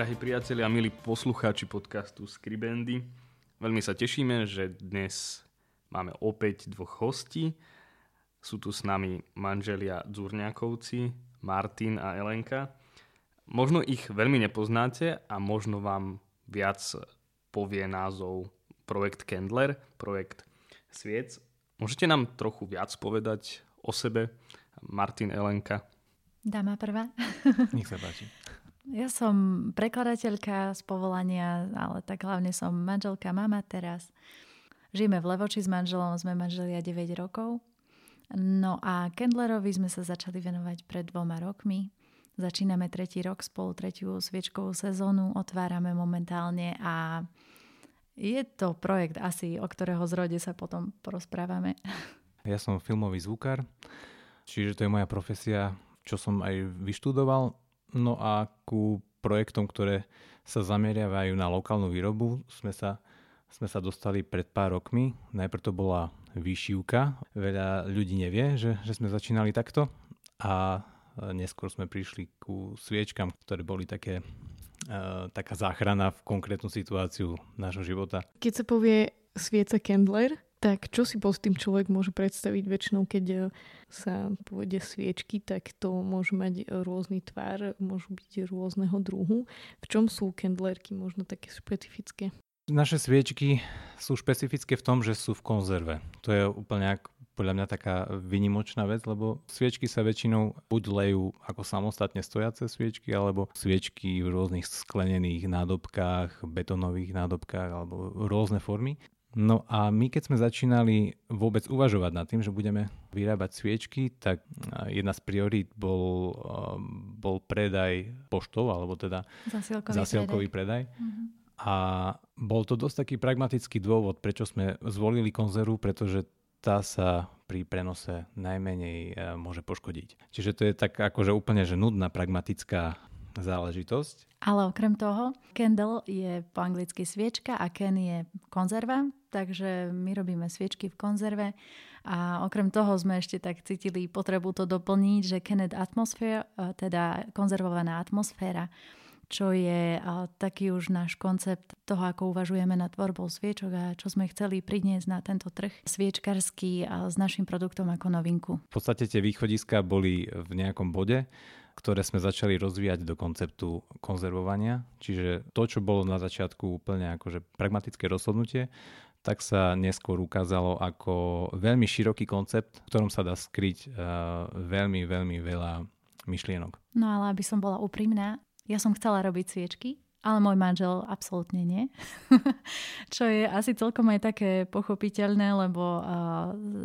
Drahí priatelia a milí poslucháči podcastu Skribendy. Veľmi sa tešíme, že dnes máme opäť dvoch hostí. Sú tu s nami manželia Dzurňákovci, Martin a Elenka. Možno ich veľmi nepoznáte a možno vám viac povie názov projekt Kendler, projekt Sviec. Môžete nám trochu viac povedať o sebe? Martin, Elenka. Dáma prvá. Nech sa páči. Ja som prekladateľka z povolania, ale tak hlavne som manželka, mama teraz. Žijeme v Levoči s manželom, sme manželia 9 rokov. No a Kendlerovi sme sa začali venovať pred dvoma rokmi. Začíname tretí rok spolu, tretiu sviečkovú sezónu, otvárame momentálne a je to projekt asi, o ktorého zrode sa potom porozprávame. Ja som filmový zvukár, čiže to je moja profesia, čo som aj vyštudoval No a ku projektom, ktoré sa zameriavajú na lokálnu výrobu, sme sa, sme sa dostali pred pár rokmi. Najprv to bola výšivka. Veľa ľudí nevie, že, že sme začínali takto. A neskôr sme prišli ku sviečkam, ktoré boli také, uh, taká záchrana v konkrétnu situáciu nášho života. Keď sa povie svieca Kendler, tak čo si pod tým človek môže predstaviť väčšinou, keď e, sa povede sviečky, tak to môže mať rôzny tvár, môžu byť rôzneho druhu. V čom sú kendlerky možno také špecifické? Naše sviečky sú špecifické v tom, že sú v konzerve. To je úplne podľa mňa taká vynimočná vec, lebo sviečky sa väčšinou buď lejú ako samostatne stojace sviečky, alebo sviečky v rôznych sklenených nádobkách, betonových nádobkách alebo rôzne formy. No a my keď sme začínali vôbec uvažovať nad tým, že budeme vyrábať sviečky, tak jedna z priorít bol, bol predaj poštov, alebo teda zasielkový, zasielkový predaj. predaj. Mm-hmm. A bol to dosť taký pragmatický dôvod, prečo sme zvolili konzervu, pretože tá sa pri prenose najmenej e, môže poškodiť. Čiže to je tak akože úplne že nudná pragmatická záležitosť. Ale okrem toho, candle je po anglicky sviečka a ken je konzerva, takže my robíme sviečky v konzerve a okrem toho sme ešte tak cítili potrebu to doplniť, že Kenneth Atmosphere, teda konzervovaná atmosféra, čo je taký už náš koncept toho, ako uvažujeme na tvorbou sviečok a čo sme chceli priniesť na tento trh sviečkarský s našim produktom ako novinku. V podstate tie východiska boli v nejakom bode ktoré sme začali rozvíjať do konceptu konzervovania. Čiže to, čo bolo na začiatku úplne akože pragmatické rozhodnutie, tak sa neskôr ukázalo ako veľmi široký koncept, v ktorom sa dá skryť uh, veľmi, veľmi veľa myšlienok. No ale aby som bola úprimná, ja som chcela robiť sviečky, ale môj manžel absolútne nie. Čo je asi celkom aj také pochopiteľné, lebo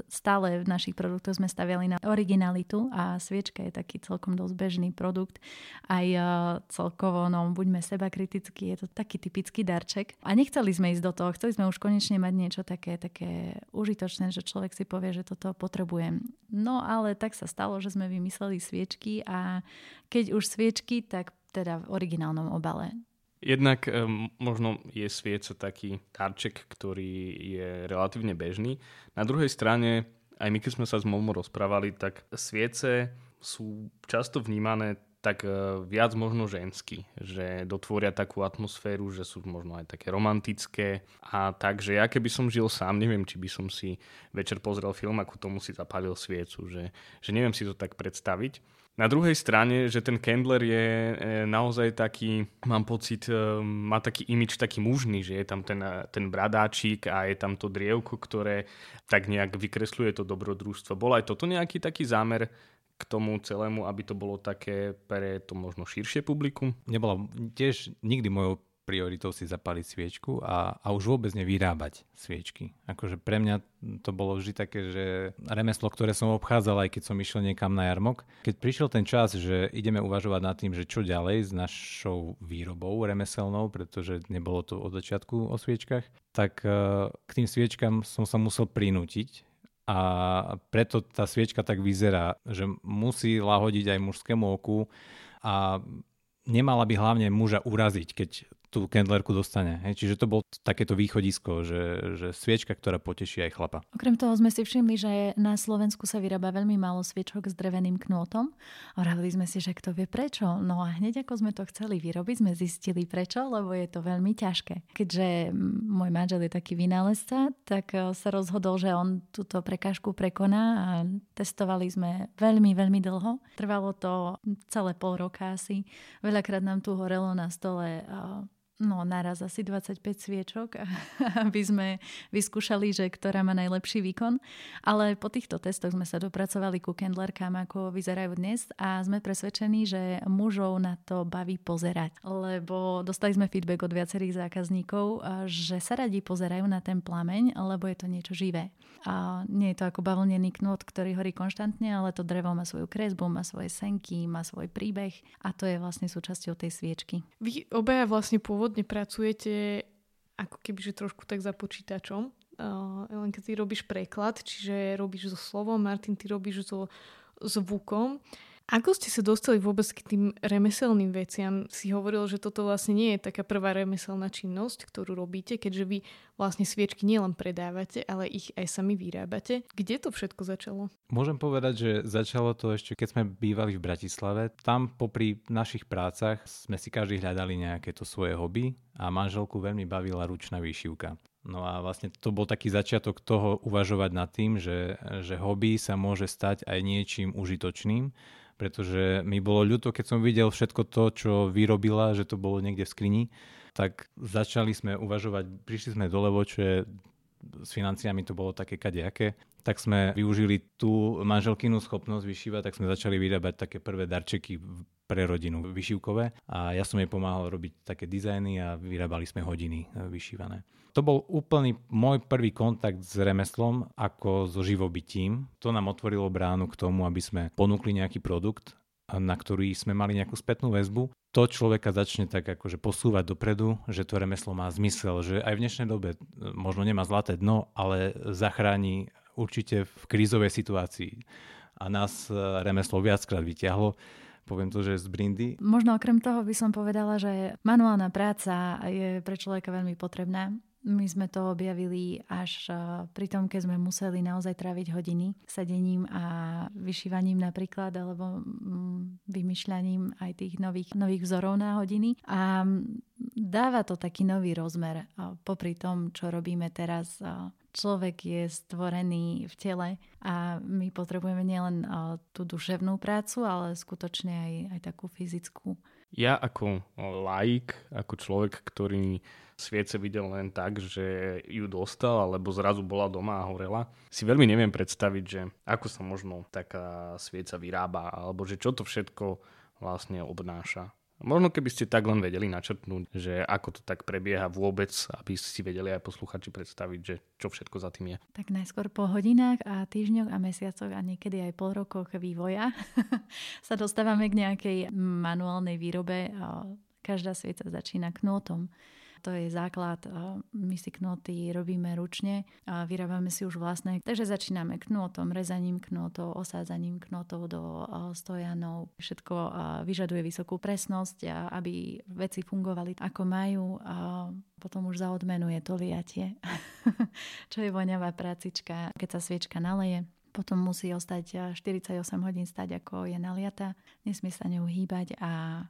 stále v našich produktoch sme staviali na originalitu a sviečka je taký celkom dosť bežný produkt. Aj celkovo, no buďme seba kritickí, je to taký typický darček. A nechceli sme ísť do toho, chceli sme už konečne mať niečo také, také užitočné, že človek si povie, že toto potrebujem. No ale tak sa stalo, že sme vymysleli sviečky a keď už sviečky, tak teda v originálnom obale. Jednak um, možno je svieca taký darček, ktorý je relatívne bežný. Na druhej strane, aj my keď sme sa s Momo rozprávali, tak sviece sú často vnímané tak uh, viac možno žensky, že dotvoria takú atmosféru, že sú možno aj také romantické a takže ja keby som žil sám, neviem, či by som si večer pozrel film, ako tomu si zapálil sviecu, že, že neviem si to tak predstaviť. Na druhej strane, že ten Kendler je e, naozaj taký, mám pocit, e, má taký imič taký mužný, že je tam ten, e, ten bradáčik a je tam to drievko, ktoré tak nejak vykresľuje to dobrodružstvo. Bol aj toto nejaký taký zámer k tomu celému, aby to bolo také pre to možno širšie publikum? Nebola tiež nikdy mojou prioritou si zapaliť sviečku a, a už vôbec nevyrábať sviečky. Akože pre mňa to bolo vždy také, že remeslo, ktoré som obchádzal, aj keď som išiel niekam na jarmok. Keď prišiel ten čas, že ideme uvažovať nad tým, že čo ďalej s našou výrobou remeselnou, pretože nebolo to od začiatku o sviečkach, tak eh, k tým sviečkam som sa musel prinútiť a preto tá sviečka tak vyzerá, že musí lahodiť aj mužskému oku a nemala by hlavne muža uraziť, keď tú kendlerku dostane. Hej? Čiže to bolo takéto východisko, že, že sviečka, ktorá poteší aj chlapa. Okrem toho sme si všimli, že na Slovensku sa vyrába veľmi málo sviečok s dreveným knôtom. A hovorili sme si, že kto vie prečo. No a hneď ako sme to chceli vyrobiť, sme zistili prečo, lebo je to veľmi ťažké. Keďže môj manžel je taký vynálezca, tak e, sa rozhodol, že on túto prekážku prekoná a testovali sme veľmi, veľmi dlho. Trvalo to celé pol roka asi. Veľakrát nám tu horelo na stole no naraz asi 25 sviečok, aby sme vyskúšali, že ktorá má najlepší výkon. Ale po týchto testoch sme sa dopracovali ku kendlerkám, ako vyzerajú dnes a sme presvedčení, že mužov na to baví pozerať. Lebo dostali sme feedback od viacerých zákazníkov, že sa radi pozerajú na ten plameň, lebo je to niečo živé. A nie je to ako bavlnený knôt, ktorý horí konštantne, ale to drevo má svoju kresbu, má svoje senky, má svoj príbeh a to je vlastne súčasťou tej sviečky. Vy obaja vlastne pôvodne pracujete ako keby, že trošku tak za počítačom. Uh, len keď ty robíš preklad, čiže robíš so slovom, Martin, ty robíš so zvukom. Ako ste sa dostali vôbec k tým remeselným veciam? Si hovoril, že toto vlastne nie je taká prvá remeselná činnosť, ktorú robíte, keďže vy vlastne sviečky nielen predávate, ale ich aj sami vyrábate. Kde to všetko začalo? Môžem povedať, že začalo to ešte, keď sme bývali v Bratislave. Tam popri našich prácach sme si každý hľadali nejaké to svoje hobby a manželku veľmi bavila ručná výšivka. No a vlastne to bol taký začiatok toho uvažovať nad tým, že, že hobby sa môže stať aj niečím užitočným pretože mi bolo ľúto, keď som videl všetko to, čo vyrobila, že to bolo niekde v skrini, tak začali sme uvažovať, prišli sme do Levoče, s financiami to bolo také kadejaké, tak sme využili tú manželkinu schopnosť vyšívať, tak sme začali vyrábať také prvé darčeky pre rodinu vyšívkové a ja som jej pomáhal robiť také dizajny a vyrábali sme hodiny e, vyšívané. To bol úplný môj prvý kontakt s remeslom ako so živobytím. To nám otvorilo bránu k tomu, aby sme ponúkli nejaký produkt, na ktorý sme mali nejakú spätnú väzbu. To človeka začne tak akože posúvať dopredu, že to remeslo má zmysel, že aj v dnešnej dobe možno nemá zlaté dno, ale zachráni určite v krízovej situácii. A nás remeslo viackrát vyťahlo poviem to, že z Brindy. Možno okrem toho by som povedala, že manuálna práca je pre človeka veľmi potrebná. My sme to objavili až eh, pri tom, keď sme museli naozaj tráviť hodiny sedením a vyšívaním napríklad, alebo mm, vymýšľaním aj tých nových, nových vzorov na hodiny. A dáva to taký nový rozmer eh, popri tom, čo robíme teraz. Eh, človek je stvorený v tele a my potrebujeme nielen tú duševnú prácu, ale skutočne aj, aj takú fyzickú. Ja ako laik, ako človek, ktorý sviece videl len tak, že ju dostal, alebo zrazu bola doma a horela. Si veľmi neviem predstaviť, že ako sa možno taká svieca vyrába, alebo že čo to všetko vlastne obnáša. Možno keby ste tak len vedeli načrtnúť, že ako to tak prebieha vôbec, aby si vedeli aj posluchači predstaviť, že čo všetko za tým je. Tak najskôr po hodinách a týždňoch a mesiacoch a niekedy aj pol rokoch vývoja sa dostávame k nejakej manuálnej výrobe. Každá svieca začína knôtom to je základ. My si knoty robíme ručne a vyrábame si už vlastné. Takže začíname knotom, rezaním knotov, osádzaním knotov do stojanov. Všetko vyžaduje vysokú presnosť, aby veci fungovali ako majú. A potom už za odmenu je to liatie, čo je voňavá prácička, keď sa sviečka naleje potom musí ostať 48 hodín stať, ako je naliata. Nesmie sa ňou hýbať a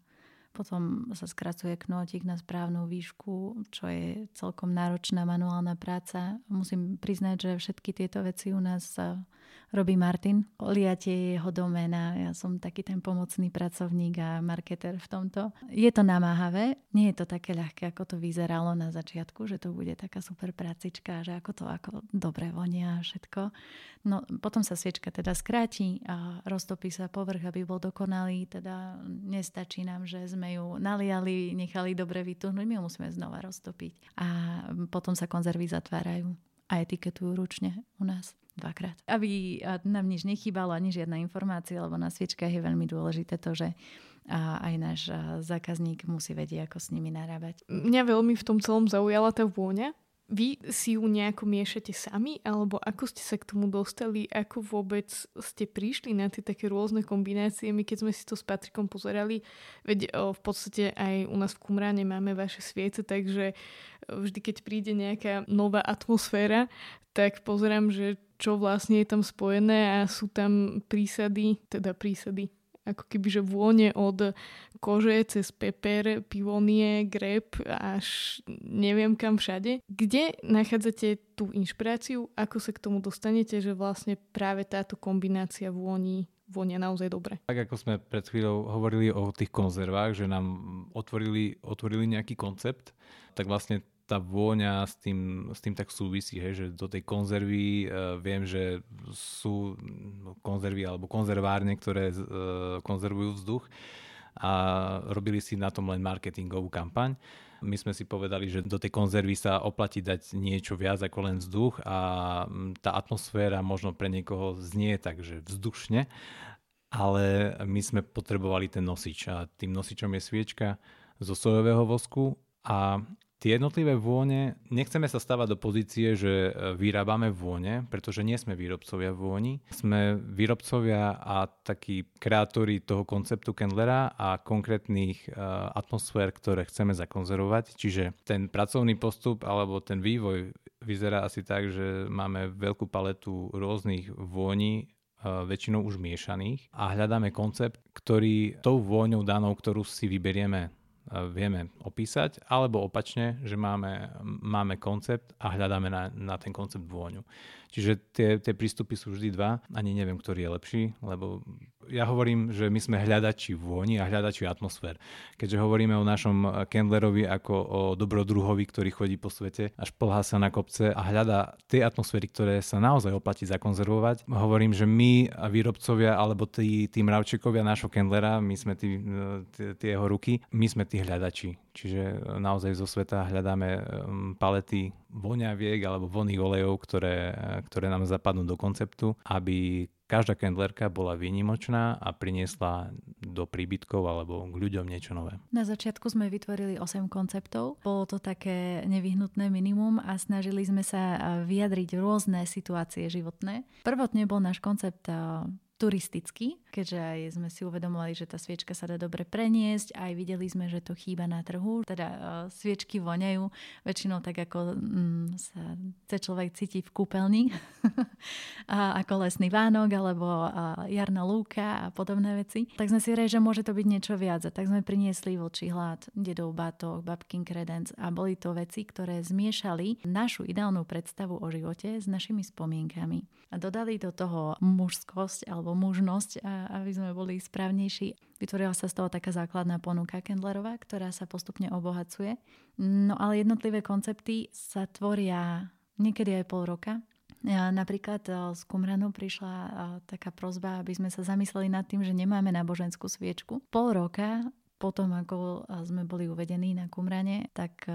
potom sa skracuje knótik na správnu výšku, čo je celkom náročná manuálna práca. Musím priznať, že všetky tieto veci u nás robí Martin. Liate je jeho doména, ja som taký ten pomocný pracovník a marketer v tomto. Je to namáhavé, nie je to také ľahké, ako to vyzeralo na začiatku, že to bude taká super prácička, že ako to ako dobre vonia a všetko. No potom sa sviečka teda skráti a roztopí sa povrch, aby bol dokonalý, teda nestačí nám, že sme ju naliali, nechali dobre vytuhnúť, my ju musíme znova roztopiť. A potom sa konzervy zatvárajú a etiketujú ručne u nás dvakrát. Aby nám nič nechýbalo, ani žiadna informácia, lebo na sviečkách je veľmi dôležité to, že a aj náš zákazník musí vedieť, ako s nimi narábať. Mňa veľmi v tom celom zaujala tá vôňa, vy si ju nejako miešate sami, alebo ako ste sa k tomu dostali, ako vôbec ste prišli na tie také rôzne kombinácie. My keď sme si to s Patrikom pozerali, veď o, v podstate aj u nás v Kumráne máme vaše sviece, takže vždy keď príde nejaká nová atmosféra, tak pozerám, že čo vlastne je tam spojené a sú tam prísady, teda prísady, ako keby že vône od kože cez peper, pivonie, grep až neviem kam všade. Kde nachádzate tú inšpiráciu? Ako sa k tomu dostanete, že vlastne práve táto kombinácia vôni vonia naozaj dobre. Tak ako sme pred chvíľou hovorili o tých konzervách, že nám otvorili, otvorili nejaký koncept, tak vlastne tá vôňa s tým, s tým tak súvisí, hej, že do tej konzervy uh, viem, že sú no, konzervy alebo konzervárne, ktoré uh, konzervujú vzduch a robili si na tom len marketingovú kampaň. My sme si povedali, že do tej konzervy sa oplatí dať niečo viac ako len vzduch a tá atmosféra možno pre niekoho znie takže vzdušne, ale my sme potrebovali ten nosič a tým nosičom je sviečka zo sojového vosku a tie jednotlivé vône, nechceme sa stavať do pozície, že e, vyrábame vône, pretože nie sme výrobcovia vôni. Sme výrobcovia a takí kreatóri toho konceptu Kendlera a konkrétnych uh, atmosfér, ktoré chceme zakonzervovať. Čiže ten pracovný postup alebo ten vývoj vyzerá asi tak, že máme veľkú paletu rôznych vôni, uh, väčšinou už miešaných a hľadáme koncept, ktorý tou vôňou danou, ktorú si vyberieme vieme opísať, alebo opačne, že máme, máme koncept a hľadáme na, na ten koncept vôňu. Čiže tie, tie prístupy sú vždy dva, ani neviem, ktorý je lepší, lebo ja hovorím, že my sme hľadači vôni a hľadači atmosfér. Keďže hovoríme o našom Kendlerovi ako o dobrodruhovi, ktorý chodí po svete a šplhá sa na kopce a hľadá tie atmosféry, ktoré sa naozaj oplatí zakonzervovať. Hovorím, že my výrobcovia alebo tí, tí mravčekovia nášho Kendlera, my sme tí, tie jeho ruky, my sme tí hľadači. Čiže naozaj zo sveta hľadáme um, palety voňaviek alebo vonných olejov, ktoré, ktoré nám zapadnú do konceptu, aby každá kendlerka bola výnimočná a priniesla do príbytkov alebo k ľuďom niečo nové. Na začiatku sme vytvorili 8 konceptov. Bolo to také nevyhnutné minimum a snažili sme sa vyjadriť rôzne situácie životné. Prvotne bol náš koncept turisticky, keďže aj sme si uvedomovali, že tá sviečka sa dá dobre preniesť, aj videli sme, že to chýba na trhu, teda uh, sviečky voňajú väčšinou tak, ako mm, sa chce človek cíti v kúpeľni, a ako lesný vánok, alebo uh, jarná lúka a podobné veci. Tak sme si rejali, že môže to byť niečo viac. A tak sme priniesli voči hlad, dedov batok, babkin kredenc a boli to veci, ktoré zmiešali našu ideálnu predstavu o živote s našimi spomienkami. a dodali do toho mužskosť alebo mužnosť, aby sme boli správnejší. Vytvorila sa z toho taká základná ponuka Kendlerová, ktorá sa postupne obohacuje. No ale jednotlivé koncepty sa tvoria niekedy aj pol roka. Napríklad z e, Kumranu prišla e, taká prozba, aby sme sa zamysleli nad tým, že nemáme náboženskú sviečku. Pol roka potom, ako e, sme boli uvedení na Kumrane, tak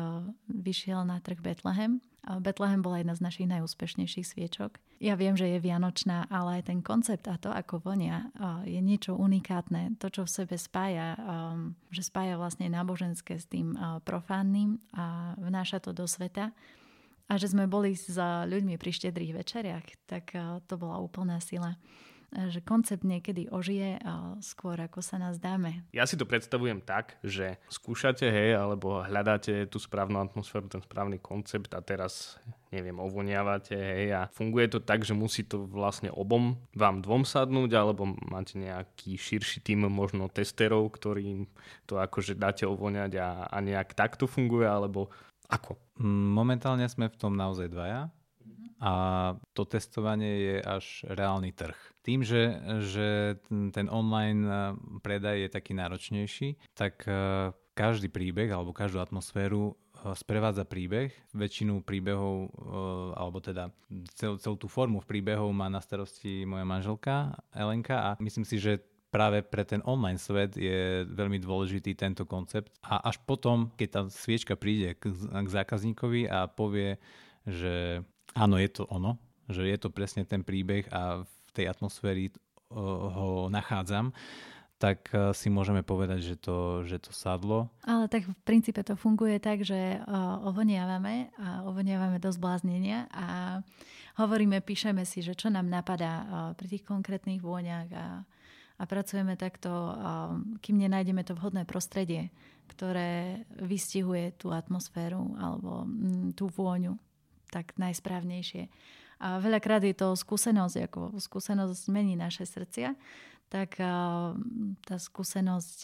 vyšiel na trh Betlehem Betlehem bola jedna z našich najúspešnejších sviečok. Ja viem, že je vianočná, ale aj ten koncept a to, ako vonia, je niečo unikátne. To, čo v sebe spája, že spája vlastne náboženské s tým profánnym a vnáša to do sveta. A že sme boli s ľuďmi pri štedrých večeriach, tak to bola úplná sila že koncept niekedy ožije skôr ako sa nás dáme. Ja si to predstavujem tak, že skúšate, hej, alebo hľadáte tú správnu atmosféru, ten správny koncept a teraz neviem, ovoniavate, hej, a funguje to tak, že musí to vlastne obom vám dvom sadnúť, alebo máte nejaký širší tým možno testerov, ktorým to akože dáte ovoňať a, a nejak takto funguje, alebo ako? Momentálne sme v tom naozaj dvaja a to testovanie je až reálny trh. Tým, že, že ten online eh, predaj je taký náročnejší, tak eh, každý príbeh alebo každú atmosféru eh, sprevádza príbeh. Väčšinu príbehov, alebo teda cel, celú tú formu príbehov má na starosti moja manželka Elenka a myslím si, že práve pre ten online svet je veľmi dôležitý tento koncept. A až potom, keď tá sviečka príde k, k zákazníkovi a povie, že áno, je to ono, že je to presne ten príbeh a v tej atmosféry ho nachádzam, tak e, si môžeme povedať, že to, že to sadlo. Ale tak v princípe to funguje tak, že ovoniavame a ovoniavame do zbláznenia a hovoríme, píšeme si, že čo nám napadá pri tých konkrétnych vôňach a, a pracujeme takto, kým nenájdeme to vhodné prostredie, ktoré vystihuje tú atmosféru alebo tú vôňu tak najsprávnejšie. A veľakrát je to skúsenosť, ako skúsenosť mení naše srdcia, tak tá skúsenosť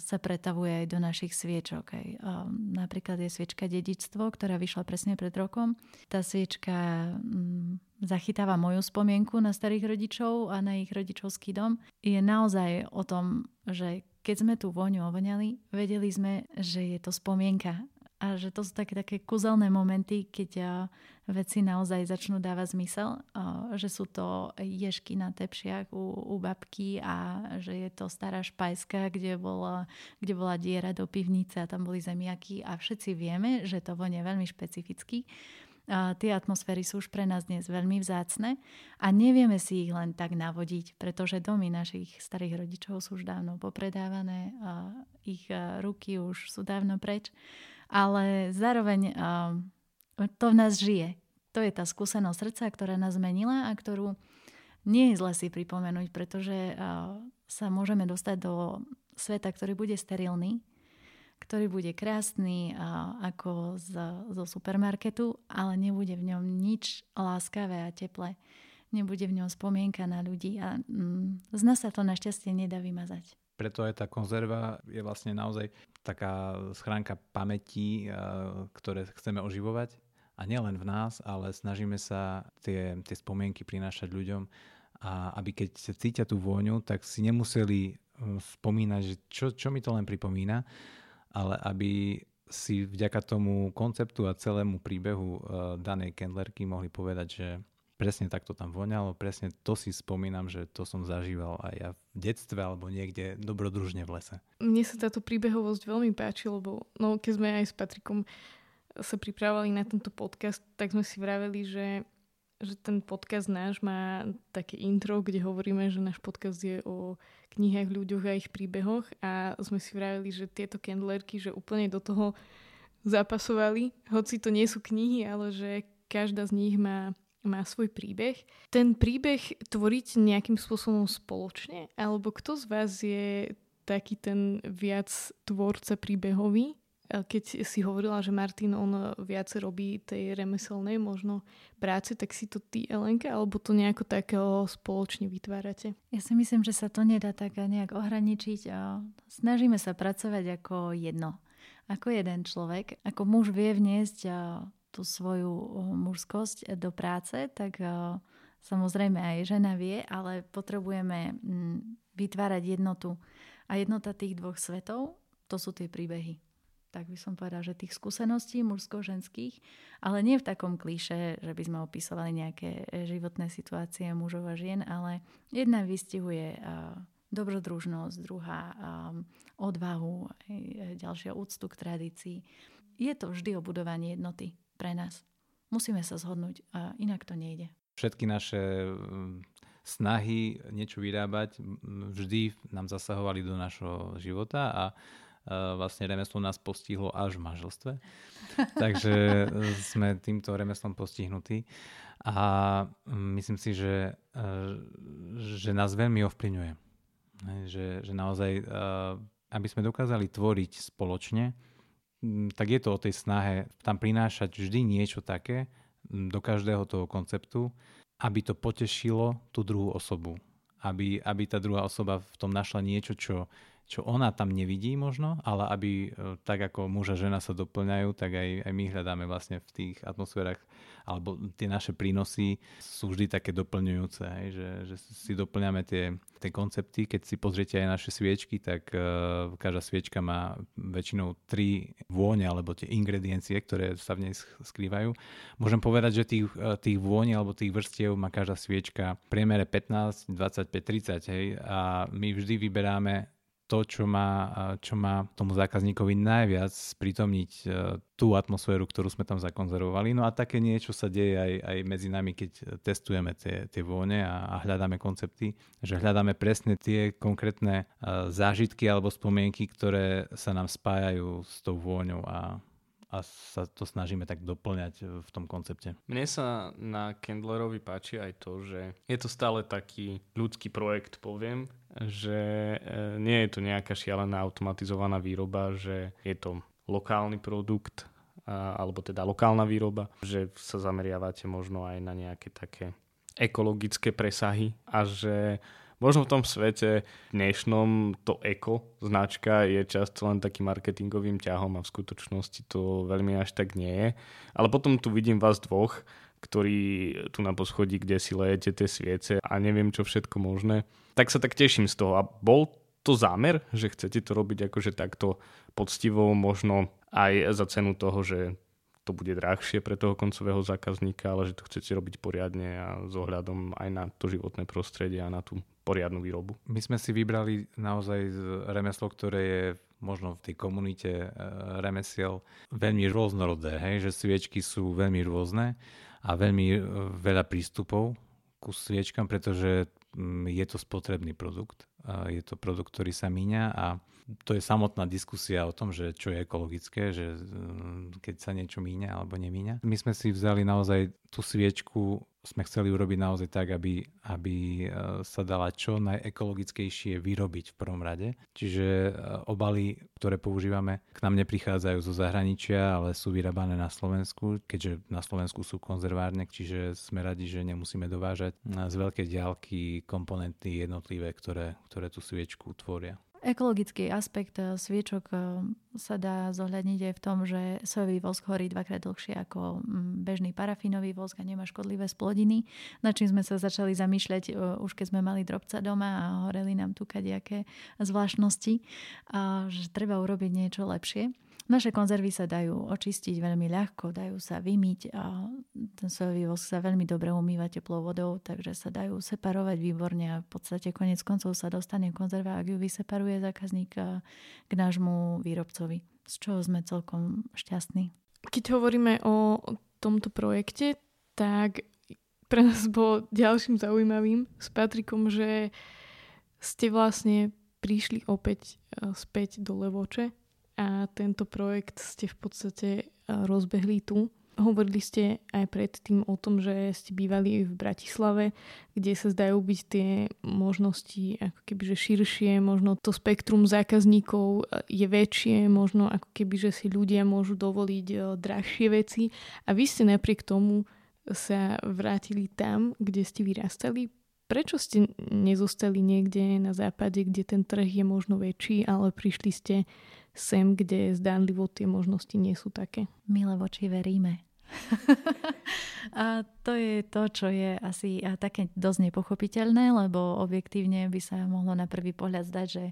sa pretavuje aj do našich sviečok. Aj. Napríklad je sviečka dedičstvo, ktorá vyšla presne pred rokom. Tá sviečka mm, zachytáva moju spomienku na starých rodičov a na ich rodičovský dom. Je naozaj o tom, že keď sme tú voňu ovoňali, vedeli sme, že je to spomienka a že to sú také, také kuzelné momenty, keď veci naozaj začnú dávať zmysel, že sú to ježky na tepšiach u, u babky a že je to stará špajska, kde bola, kde bola diera do pivnice a tam boli zemiaky a všetci vieme, že to vonie veľmi špecificky. A tie atmosféry sú už pre nás dnes veľmi vzácne a nevieme si ich len tak navodiť, pretože domy našich starých rodičov sú už dávno popredávané, a ich ruky už sú dávno preč ale zároveň to v nás žije. To je tá skúsenosť srdca, ktorá nás zmenila a ktorú nie je zle si pripomenúť, pretože sa môžeme dostať do sveta, ktorý bude sterilný, ktorý bude krásny ako z, zo supermarketu, ale nebude v ňom nič láskavé a teplé. Nebude v ňom spomienka na ľudí a mm, z nás sa to našťastie nedá vymazať. Preto aj tá konzerva je vlastne naozaj taká schránka pamätí, eh, ktoré chceme oživovať. A nielen v nás, ale snažíme sa tie, tie spomienky prinášať ľuďom a aby keď cítia tú vôňu, tak si nemuseli eh, spomínať, že čo, čo mi to len pripomína, ale aby si vďaka tomu konceptu a celému príbehu eh, danej kendlerky mohli povedať, že presne takto tam voňalo, presne to si spomínam, že to som zažíval aj ja v detstve alebo niekde dobrodružne v lese. Mne sa táto príbehovosť veľmi páči, lebo no, keď sme aj s Patrikom sa pripravovali na tento podcast, tak sme si vraveli, že, že ten podcast náš má také intro, kde hovoríme, že náš podcast je o knihách, ľuďoch a ich príbehoch a sme si vraveli, že tieto kendlerky, že úplne do toho zapasovali, hoci to nie sú knihy, ale že každá z nich má má svoj príbeh. Ten príbeh tvoriť nejakým spôsobom spoločne? Alebo kto z vás je taký ten viac tvorca príbehový? Keď si hovorila, že Martin on viac robí tej remeselnej možno práce, tak si to ty, Elenka, alebo to nejako takého spoločne vytvárate? Ja si myslím, že sa to nedá tak nejak ohraničiť. Snažíme sa pracovať ako jedno. Ako jeden človek. Ako muž vie vniesť tú svoju mužskosť do práce, tak samozrejme aj žena vie, ale potrebujeme mm, vytvárať jednotu. A jednota tých dvoch svetov, to sú tie príbehy. Tak by som povedala, že tých skúseností mužsko-ženských, ale nie v takom klíše, že by sme opisovali nejaké životné situácie mužov a žien, ale jedna vystihuje dobrodružnosť, druhá odvahu, ďalšia úctu k tradícii. Je to vždy o budovaní jednoty pre nás. Musíme sa zhodnúť a inak to nejde. Všetky naše mm, snahy niečo vyrábať vždy nám zasahovali do našho života a vlastne remeslo nás postihlo až v manželstve. Takže sme týmto remeslom postihnutí a myslím si, že, že nás veľmi ovplyvňuje. Že, že naozaj, aby sme dokázali tvoriť spoločne, Mm, tak je to o tej snahe tam prinášať vždy niečo také mm, do každého toho konceptu, aby to potešilo tú druhú osobu. Aby, aby tá druhá osoba v tom našla niečo, čo, čo ona tam nevidí možno, ale aby e, tak ako muž a žena sa doplňajú, tak aj, aj my hľadáme vlastne v tých atmosférach alebo tie naše prínosy sú vždy také doplňujúce, hej, že, že si doplňame tie, tie koncepty. Keď si pozriete aj naše sviečky, tak uh, každá sviečka má väčšinou tri vône alebo tie ingrediencie, ktoré sa v nej skrývajú. Môžem povedať, že tých, uh, tých vôni alebo tých vrstiev má každá sviečka v priemere 15, 25, 30 hej, a my vždy vyberáme to, čo má, čo má tomu zákazníkovi najviac prítomniť e, tú atmosféru, ktorú sme tam zakonzervovali. No a také niečo sa deje aj, aj medzi nami, keď testujeme tie, tie vône a, a hľadáme koncepty, že hľadáme presne tie konkrétne e, zážitky alebo spomienky, ktoré sa nám spájajú s tou vôňou a, a sa to snažíme tak doplňať v tom koncepte. Mne sa na Kendlerovi páči aj to, že je to stále taký ľudský projekt, poviem, že e, nie je to nejaká šialená automatizovaná výroba, že je to lokálny produkt, alebo teda lokálna výroba, že sa zameriavate možno aj na nejaké také ekologické presahy a že možno v tom svete dnešnom to eko značka je často len takým marketingovým ťahom a v skutočnosti to veľmi až tak nie je. Ale potom tu vidím vás dvoch, ktorí tu na poschodí, kde si lejete tie sviece a neviem čo všetko možné. Tak sa tak teším z toho. A bol to zámer, že chcete to robiť akože takto poctivo, možno aj za cenu toho, že to bude drahšie pre toho koncového zákazníka, ale že to chcete robiť poriadne a s ohľadom aj na to životné prostredie a na tú poriadnu výrobu. My sme si vybrali naozaj remeslo, ktoré je možno v tej komunite e, remesiel veľmi rôznorodé, hej? že sviečky sú veľmi rôzne a veľmi e, veľa prístupov ku sviečkam, pretože mm, je to spotrebný produkt. Je to produkt, ktorý sa míňa a to je samotná diskusia o tom, že čo je ekologické, že mm, keď sa niečo míňa alebo nemíňa. My sme si vzali naozaj tú sviečku, sme chceli urobiť naozaj tak, aby, aby e, sa dala čo najekologickejšie vyrobiť v prvom rade. Čiže e, obaly, ktoré používame, k nám neprichádzajú zo zahraničia, ale sú vyrábané na Slovensku, keďže na Slovensku sú konzervárne, čiže sme radi, že nemusíme dovážať z veľkej diálky komponenty jednotlivé, ktoré, ktoré tú sviečku tvoria. Ekologický aspekt eh, sviečok eh, sa dá zohľadniť aj v tom, že sojový vosk horí dvakrát dlhšie ako mm, bežný parafínový vosk a nemá škodlivé splodiny. Na čím sme sa začali zamýšľať eh, už keď sme mali drobca doma a horeli nám tu kadejaké zvláštnosti, že treba urobiť niečo lepšie. Naše konzervy sa dajú očistiť veľmi ľahko, dajú sa vymyť a ten sojový vosk sa veľmi dobre umýva teplou vodou, takže sa dajú separovať výborne a v podstate konec koncov sa dostane konzerva, ak ju vyseparuje zákazník k nášmu výrobcovi, z čoho sme celkom šťastní. Keď hovoríme o tomto projekte, tak pre nás bolo ďalším zaujímavým s Patrikom, že ste vlastne prišli opäť e, späť do Levoče a tento projekt ste v podstate e, rozbehli tu. Hovorili ste aj predtým o tom, že ste bývali v Bratislave, kde sa zdajú byť tie možnosti ako keby širšie, možno to spektrum zákazníkov e, je väčšie, možno ako keby že si ľudia môžu dovoliť e, drahšie veci a vy ste napriek tomu sa vrátili tam, kde ste vyrastali. Prečo ste nezostali niekde na západe, kde ten trh je možno väčší, ale prišli ste sem, kde zdánlivo tie možnosti nie sú také. Milé voči veríme. a to je to, čo je asi také dosť nepochopiteľné, lebo objektívne by sa mohlo na prvý pohľad zdať, že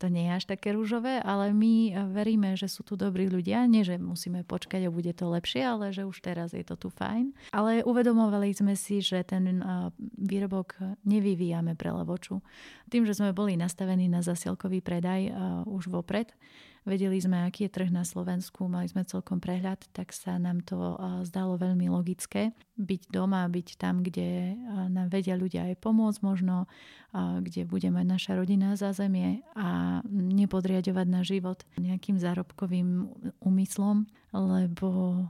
to nie je až také rúžové, ale my veríme, že sú tu dobrí ľudia, nie že musíme počkať a bude to lepšie, ale že už teraz je to tu fajn. Ale uvedomovali sme si, že ten výrobok nevyvíjame pre levoču. Tým, že sme boli nastavení na zasielkový predaj už vopred, vedeli sme, aký je trh na Slovensku, mali sme celkom prehľad, tak sa nám to zdalo veľmi logické. Byť doma, byť tam, kde nám vedia ľudia aj pomôcť možno, kde bude mať naša rodina zázemie a nepodriadovať na život nejakým zárobkovým úmyslom, lebo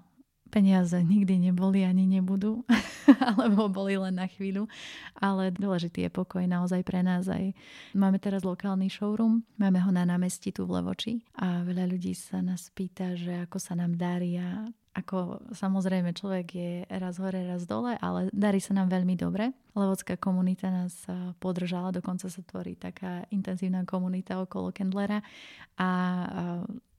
peniaze nikdy neboli ani nebudú, alebo boli len na chvíľu. Ale dôležitý je pokoj naozaj pre nás aj. Máme teraz lokálny showroom, máme ho na námestí tu v Levoči a veľa ľudí sa nás pýta, že ako sa nám darí a ako samozrejme človek je raz hore, raz dole, ale darí sa nám veľmi dobre. Levocká komunita nás podržala, dokonca sa tvorí taká intenzívna komunita okolo Kendlera a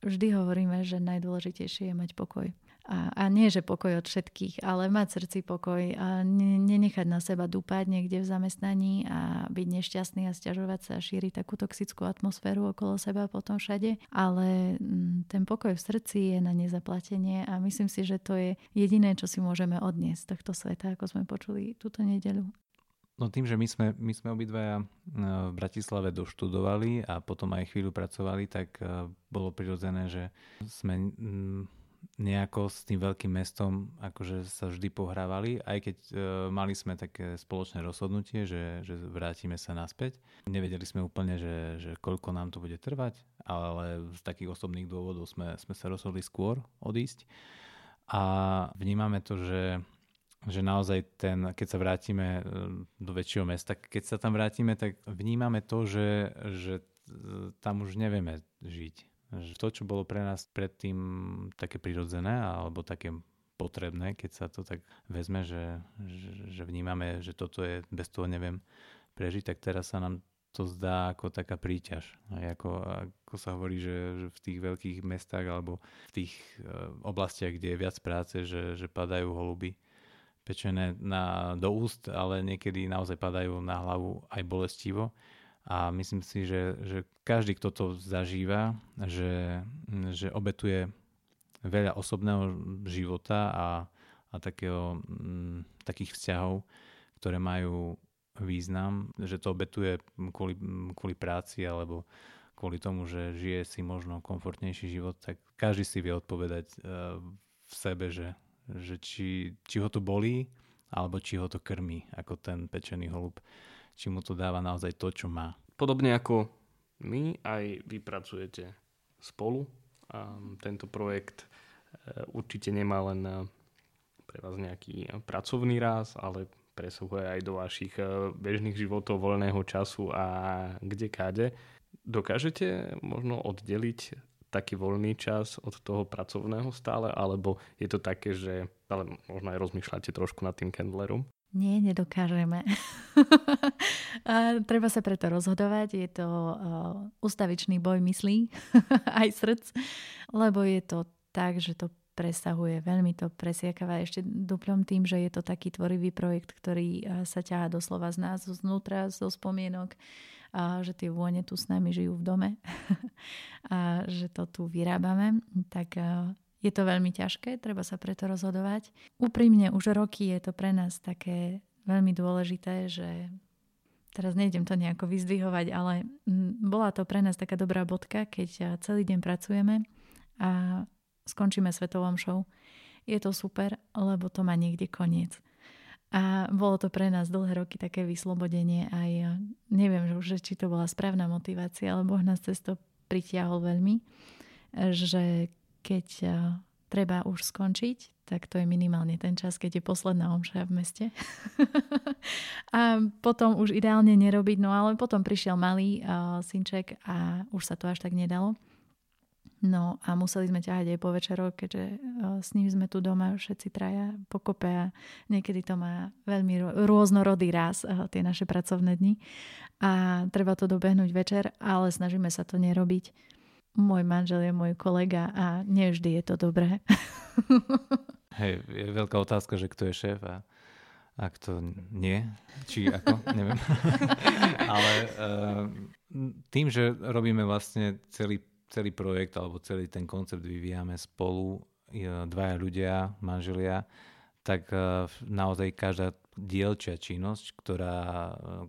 vždy hovoríme, že najdôležitejšie je mať pokoj A, a nie, že pokoj od všetkých, ale mať srdci pokoj a ne, nenechať na seba dúpať niekde v zamestnaní a byť nešťastný a stiažovať sa a šíriť takú toxickú atmosféru okolo seba potom všade. Ale mm, ten pokoj v srdci je na nezaplatenie a myslím si, že to je jediné, čo si môžeme odniesť z tohto sveta, ako sme počuli túto nedeľu. No tým, že my sme, my sme obidvaja e, v Bratislave doštudovali a potom aj chvíľu pracovali, tak e, bolo prirodzené, že sme nejako s tým veľkým mestom akože sa vždy pohrávali, aj keď e, mali sme také spoločné rozhodnutie, že, že vrátime sa naspäť. Nevedeli sme úplne, že, že koľko nám to bude trvať, ale z takých osobných dôvodov sme, sme sa rozhodli skôr odísť. A vnímame to, že, že naozaj ten, keď sa vrátime e, do väčšieho mesta, keď sa tam vrátime, tak vnímame to, že, že e, tam už nevieme žiť že to, čo bolo pre nás predtým také prirodzené alebo také potrebné, keď sa to tak vezme, že, že, že vnímame, že toto je, bez toho neviem prežiť, tak teraz sa nám to zdá ako taká príťaž. Aj ako, ako sa hovorí, že, že v tých veľkých mestách alebo v tých uh, oblastiach, kde je viac práce, že, že padajú holuby pečené na, do úst, ale niekedy naozaj padajú na hlavu aj bolestivo. A myslím si, že, že každý, kto to zažíva, že, že obetuje veľa osobného života a, a takého, m, takých vzťahov, ktoré majú význam, že to obetuje kvôli, kvôli práci alebo kvôli tomu, že žije si možno komfortnejší život, tak každý si vie odpovedať uh, v sebe, že, že či, či ho to bolí, alebo či ho to krmí, ako ten pečený holub či mu to dáva naozaj to, čo má. Podobne ako my, aj vy pracujete spolu. A tento projekt e, určite nemá len e, pre vás nejaký pracovný ráz, ale presahuje aj do vašich e, bežných životov, voľného času a kde káde. Dokážete možno oddeliť taký voľný čas od toho pracovného stále, alebo je to také, že ale možno aj rozmýšľate trošku nad tým Candlerom? Nie, nedokážeme. a treba sa preto rozhodovať. Je to uh, ustavičný boj myslí, aj srdc, lebo je to tak, že to presahuje, veľmi to presiakava ešte duplom tým, že je to taký tvorivý projekt, ktorý sa ťaha doslova z nás, znútra, zo spomienok, a že tie vône tu s nami žijú v dome a že to tu vyrábame, tak je to veľmi ťažké, treba sa preto rozhodovať. Úprimne, už roky je to pre nás také veľmi dôležité, že teraz nejdem to nejako vyzdvihovať, ale bola to pre nás taká dobrá bodka, keď celý deň pracujeme a skončíme svetovom show. Je to super, lebo to má niekde koniec. A bolo to pre nás dlhé roky také vyslobodenie aj neviem, že či to bola správna motivácia, ale Boh nás cez to pritiahol veľmi, že keď treba už skončiť, tak to je minimálne ten čas, keď je posledná omša v meste. a potom už ideálne nerobiť, no ale potom prišiel malý uh, synček a už sa to až tak nedalo. No a museli sme ťahať aj po večeroch, keďže uh, s ním sme tu doma všetci traja pokope a niekedy to má veľmi rôznorodý ráz, tie naše pracovné dni. A treba to dobehnúť večer, ale snažíme sa to nerobiť môj manžel je môj kolega a nevždy je to dobré. Hej, je veľká otázka, že kto je šéf a ak to nie, či ako, neviem. Ale uh, tým, že robíme vlastne celý, celý projekt alebo celý ten koncept vyvíjame spolu, dvaja ľudia, manželia, tak uh, naozaj každá dielčia činnosť, ktorá,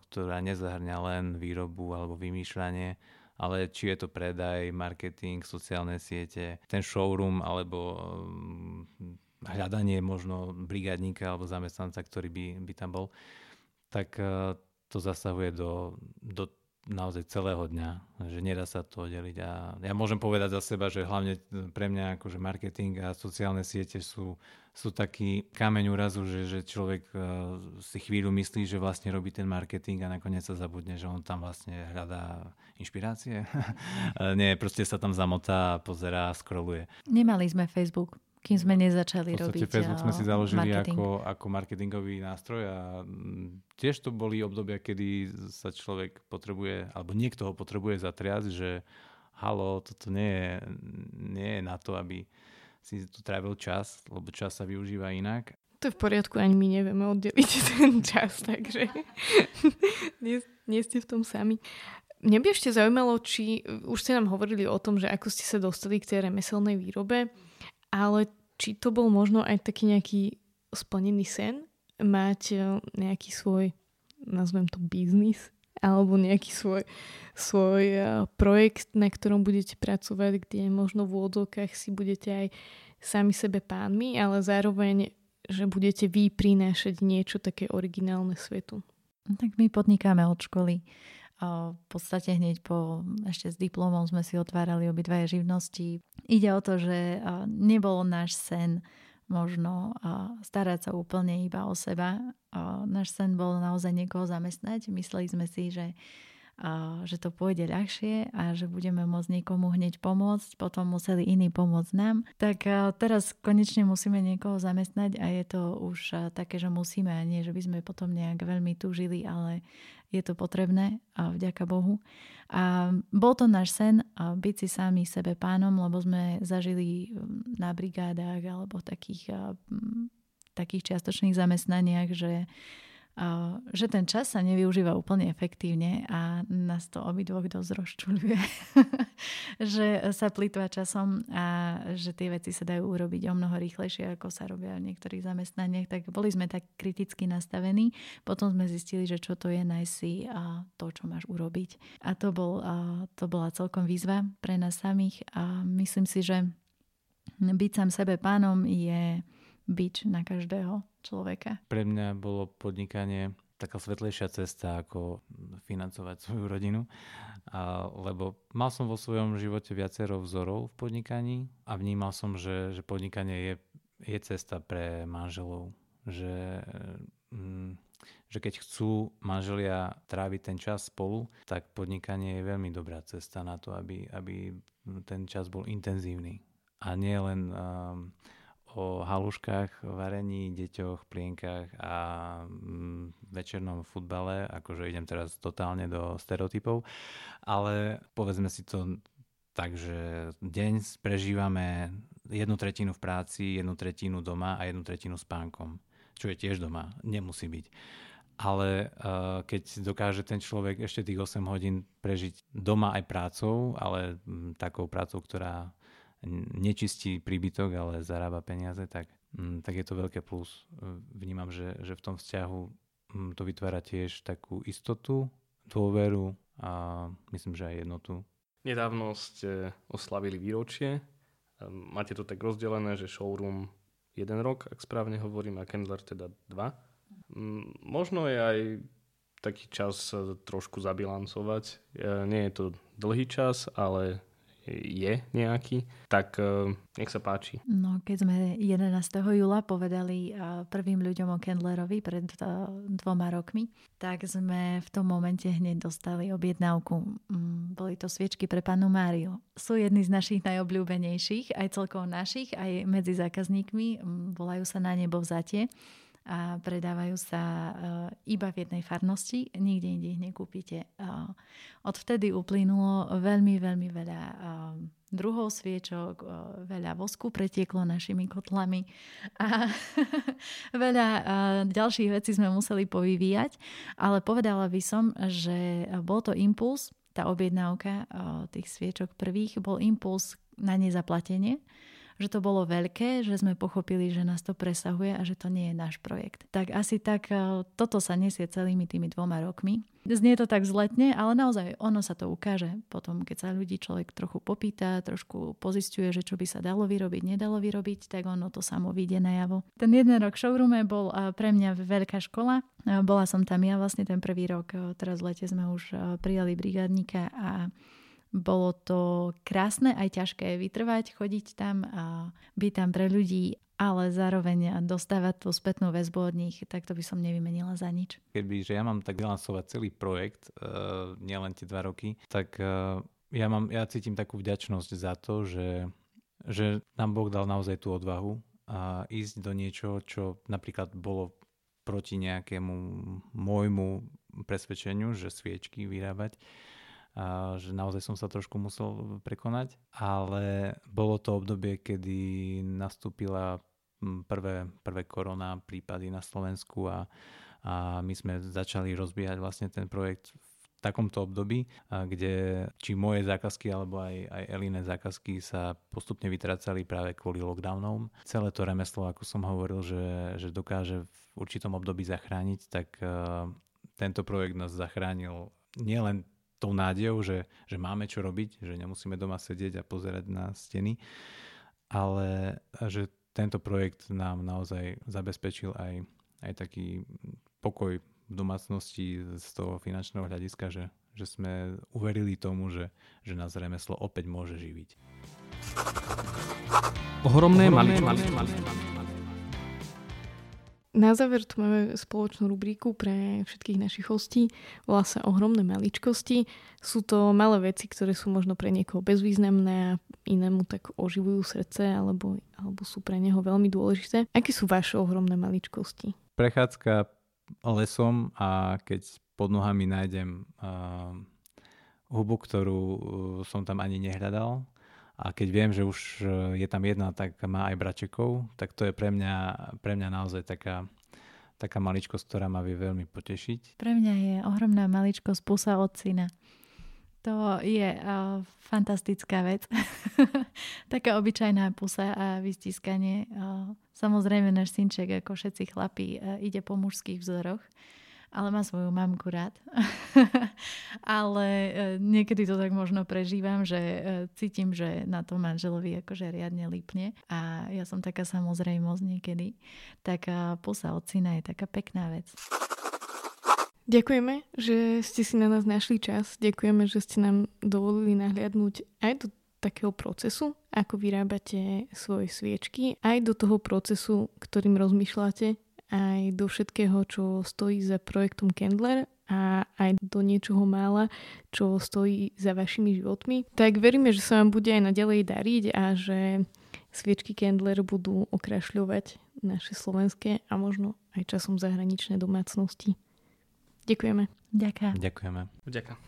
ktorá nezahrňa len výrobu alebo vymýšľanie, ale či je to predaj, marketing, sociálne siete, ten showroom alebo mm, hľadanie možno brigádníka alebo zamestnanca, ktorý by, by tam bol, tak e, to zasahuje do, do naozaj celého dňa, že nedá sa to oddeliť. A ja môžem povedať za seba, že hlavne pre mňa akože marketing a sociálne siete sú, sú taký kameň úrazu, že, že človek uh, si chvíľu myslí, že vlastne robí ten marketing a nakoniec sa zabudne, že on tam vlastne hľadá inšpirácie. Nie, proste sa tam zamotá a pozerá a scrolluje. Nemali sme Facebook kým sme nezačali v robiť Facebook sme si založili marketing. ako, ako marketingový nástroj a mm, tiež to boli obdobia, kedy sa človek potrebuje, alebo niekto ho potrebuje zatriasť, že halo, toto nie je, nie je na to, aby si tu trávil čas, lebo čas sa využíva inak. To je v poriadku, ani my nevieme oddeliť ten čas, takže nie, nie ste v tom sami. Mne by ešte zaujímalo, či už ste nám hovorili o tom, že ako ste sa dostali k tej remeselnej výrobe, ale či to bol možno aj taký nejaký splnený sen, mať e, nejaký svoj, nazvem to biznis, alebo nejaký svoj, svoj e, projekt, na ktorom budete pracovať, kde možno v úvodzovkách si budete aj sami sebe pánmi, ale zároveň, že budete vy prinášať niečo také originálne svetu. Tak my podnikáme od školy. V podstate hneď po, ešte s diplomom sme si otvárali obidvaje živnosti. Ide o to, že nebol náš sen možno starať sa úplne iba o seba. Náš sen bol naozaj niekoho zamestnať. Mysleli sme si, že že to pôjde ľahšie a že budeme môcť niekomu hneď pomôcť, potom museli iní pomôcť nám. Tak teraz konečne musíme niekoho zamestnať a je to už také, že musíme a nie, že by sme potom nejak veľmi túžili, ale je to potrebné a vďaka Bohu. A bol to náš sen byť si sami sebe pánom, lebo sme zažili na brigádach alebo takých, takých čiastočných zamestnaniach, že že ten čas sa nevyužíva úplne efektívne a nás to obidvoch dosť rozčuľuje, že sa plýtva časom a že tie veci sa dajú urobiť o mnoho rýchlejšie, ako sa robia v niektorých zamestnaniach. Tak boli sme tak kriticky nastavení. Potom sme zistili, že čo to je nájsť si to, čo máš urobiť. A to, bol, to bola celkom výzva pre nás samých a myslím si, že byť sám sebe pánom je byč na každého človeka. Pre mňa bolo podnikanie taká svetlejšia cesta, ako financovať svoju rodinu. A, lebo mal som vo svojom živote viacero vzorov v podnikaní a vnímal som, že, že podnikanie je, je cesta pre manželov. Že, mm, že keď chcú manželia tráviť ten čas spolu, tak podnikanie je veľmi dobrá cesta na to, aby, aby ten čas bol intenzívny. A nie len um, o haluškách, varení, deťoch, plienkach a mm, večernom futbale, akože idem teraz totálne do stereotypov, ale povedzme si to tak, že deň prežívame jednu tretinu v práci, jednu tretinu doma a jednu tretinu spánkom, čo je tiež doma, nemusí byť. Ale uh, keď dokáže ten človek ešte tých 8 hodín prežiť doma aj prácou, ale m, takou prácou, ktorá nečistí príbytok, ale zarába peniaze, tak, mm, tak je to veľké plus. Vnímam, že, že v tom vzťahu mm, to vytvára tiež takú istotu, dôveru a myslím, že aj jednotu. Nedávno ste oslavili výročie. Máte to tak rozdelené, že showroom jeden rok, ak správne hovorím, a Kendler teda dva. Mm, možno je aj taký čas trošku zabilancovať. Nie je to dlhý čas, ale je nejaký, tak uh, nech sa páči. No, keď sme 11. júla povedali uh, prvým ľuďom o Kendlerovi pred uh, dvoma rokmi, tak sme v tom momente hneď dostali objednávku. Um, boli to sviečky pre panu Máriu. Sú jedni z našich najobľúbenejších, aj celkovo našich, aj medzi zákazníkmi. Um, volajú sa na nebo vzatie a predávajú sa uh, iba v jednej farnosti, nikde inde ich nekúpite. Uh, odvtedy uplynulo veľmi, veľmi veľa uh, druhov sviečok, veľa vosku pretieklo našimi kotlami a veľa ďalších vecí sme museli povyvíjať, ale povedala by som, že bol to impuls, tá objednávka tých sviečok prvých, bol impuls na nezaplatenie že to bolo veľké, že sme pochopili, že nás to presahuje a že to nie je náš projekt. Tak asi tak e, toto sa nesie celými tými dvoma rokmi. Znie to tak zletne, ale naozaj ono sa to ukáže. Potom, keď sa ľudí človek trochu popýta, trošku pozistuje, že čo by sa dalo vyrobiť, nedalo vyrobiť, tak ono to samo vyjde najavo. Ten jeden rok v showroome bol e, pre mňa veľká škola. E, bola som tam ja vlastne ten prvý rok. Teraz v lete sme už prijali brigádnika a bolo to krásne aj ťažké vytrvať, chodiť tam a byť tam pre ľudí, ale zároveň dostávať tú spätnú väzbu od nich, tak to by som nevymenila za nič. Keby, že ja mám tak vylansovať celý projekt, uh, nielen tie dva roky, tak uh, ja, mám, ja cítim takú vďačnosť za to, že, že nám Boh dal naozaj tú odvahu a ísť do niečoho, čo napríklad bolo proti nejakému môjmu presvedčeniu, že sviečky vyrábať a že naozaj som sa trošku musel prekonať, ale bolo to obdobie, kedy nastúpila prvé, prvé korona prípady na Slovensku a, a my sme začali rozbiehať vlastne ten projekt v takomto období, kde či moje zákazky alebo aj, aj Eline zákazky sa postupne vytracali práve kvôli lockdownom. Celé to remeslo, ako som hovoril, že, že dokáže v určitom období zachrániť, tak uh, tento projekt nás zachránil nielen tou nádejou, že, že máme čo robiť, že nemusíme doma sedieť a pozerať na steny, ale že tento projekt nám naozaj zabezpečil aj, aj taký pokoj v domácnosti z toho finančného hľadiska, že, že sme uverili tomu, že, že nás remeslo opäť môže živiť. Ohromné, Ohromné maličkosti. Na záver tu máme spoločnú rubriku pre všetkých našich hostí. Volá sa Ohromné maličkosti. Sú to malé veci, ktoré sú možno pre niekoho bezvýznamné a inému tak oživujú srdce alebo, alebo sú pre neho veľmi dôležité. Aké sú vaše ohromné maličkosti? Prechádzka lesom a keď pod nohami nájdem uh, hubu, ktorú uh, som tam ani nehľadal a keď viem, že už uh, je tam jedna, tak má aj bračekov, tak to je pre mňa, pre mňa naozaj taká, taká maličkosť, ktorá ma vie veľmi potešiť. Pre mňa je ohromná maličkosť pusa od syna. To je uh, fantastická vec. Taká obyčajná pusa a vystiskanie. Uh, samozrejme náš synček, ako všetci chlapí, uh, ide po mužských vzoroch, ale má svoju mamku rád. ale uh, niekedy to tak možno prežívam, že uh, cítim, že na to manželovi akože riadne lípne a ja som taká samozrejmosť niekedy. Tak pusa od syna je taká pekná vec. Ďakujeme, že ste si na nás našli čas. Ďakujeme, že ste nám dovolili nahliadnúť aj do takého procesu, ako vyrábate svoje sviečky, aj do toho procesu, ktorým rozmýšľate, aj do všetkého, čo stojí za projektom Candler a aj do niečoho mála, čo stojí za vašimi životmi. Tak veríme, že sa vám bude aj naďalej dariť a že sviečky Candler budú okrašľovať naše slovenské a možno aj časom zahraničné domácnosti. Ďakujeme. Ďakujem. Ďakujeme. Ďakujem.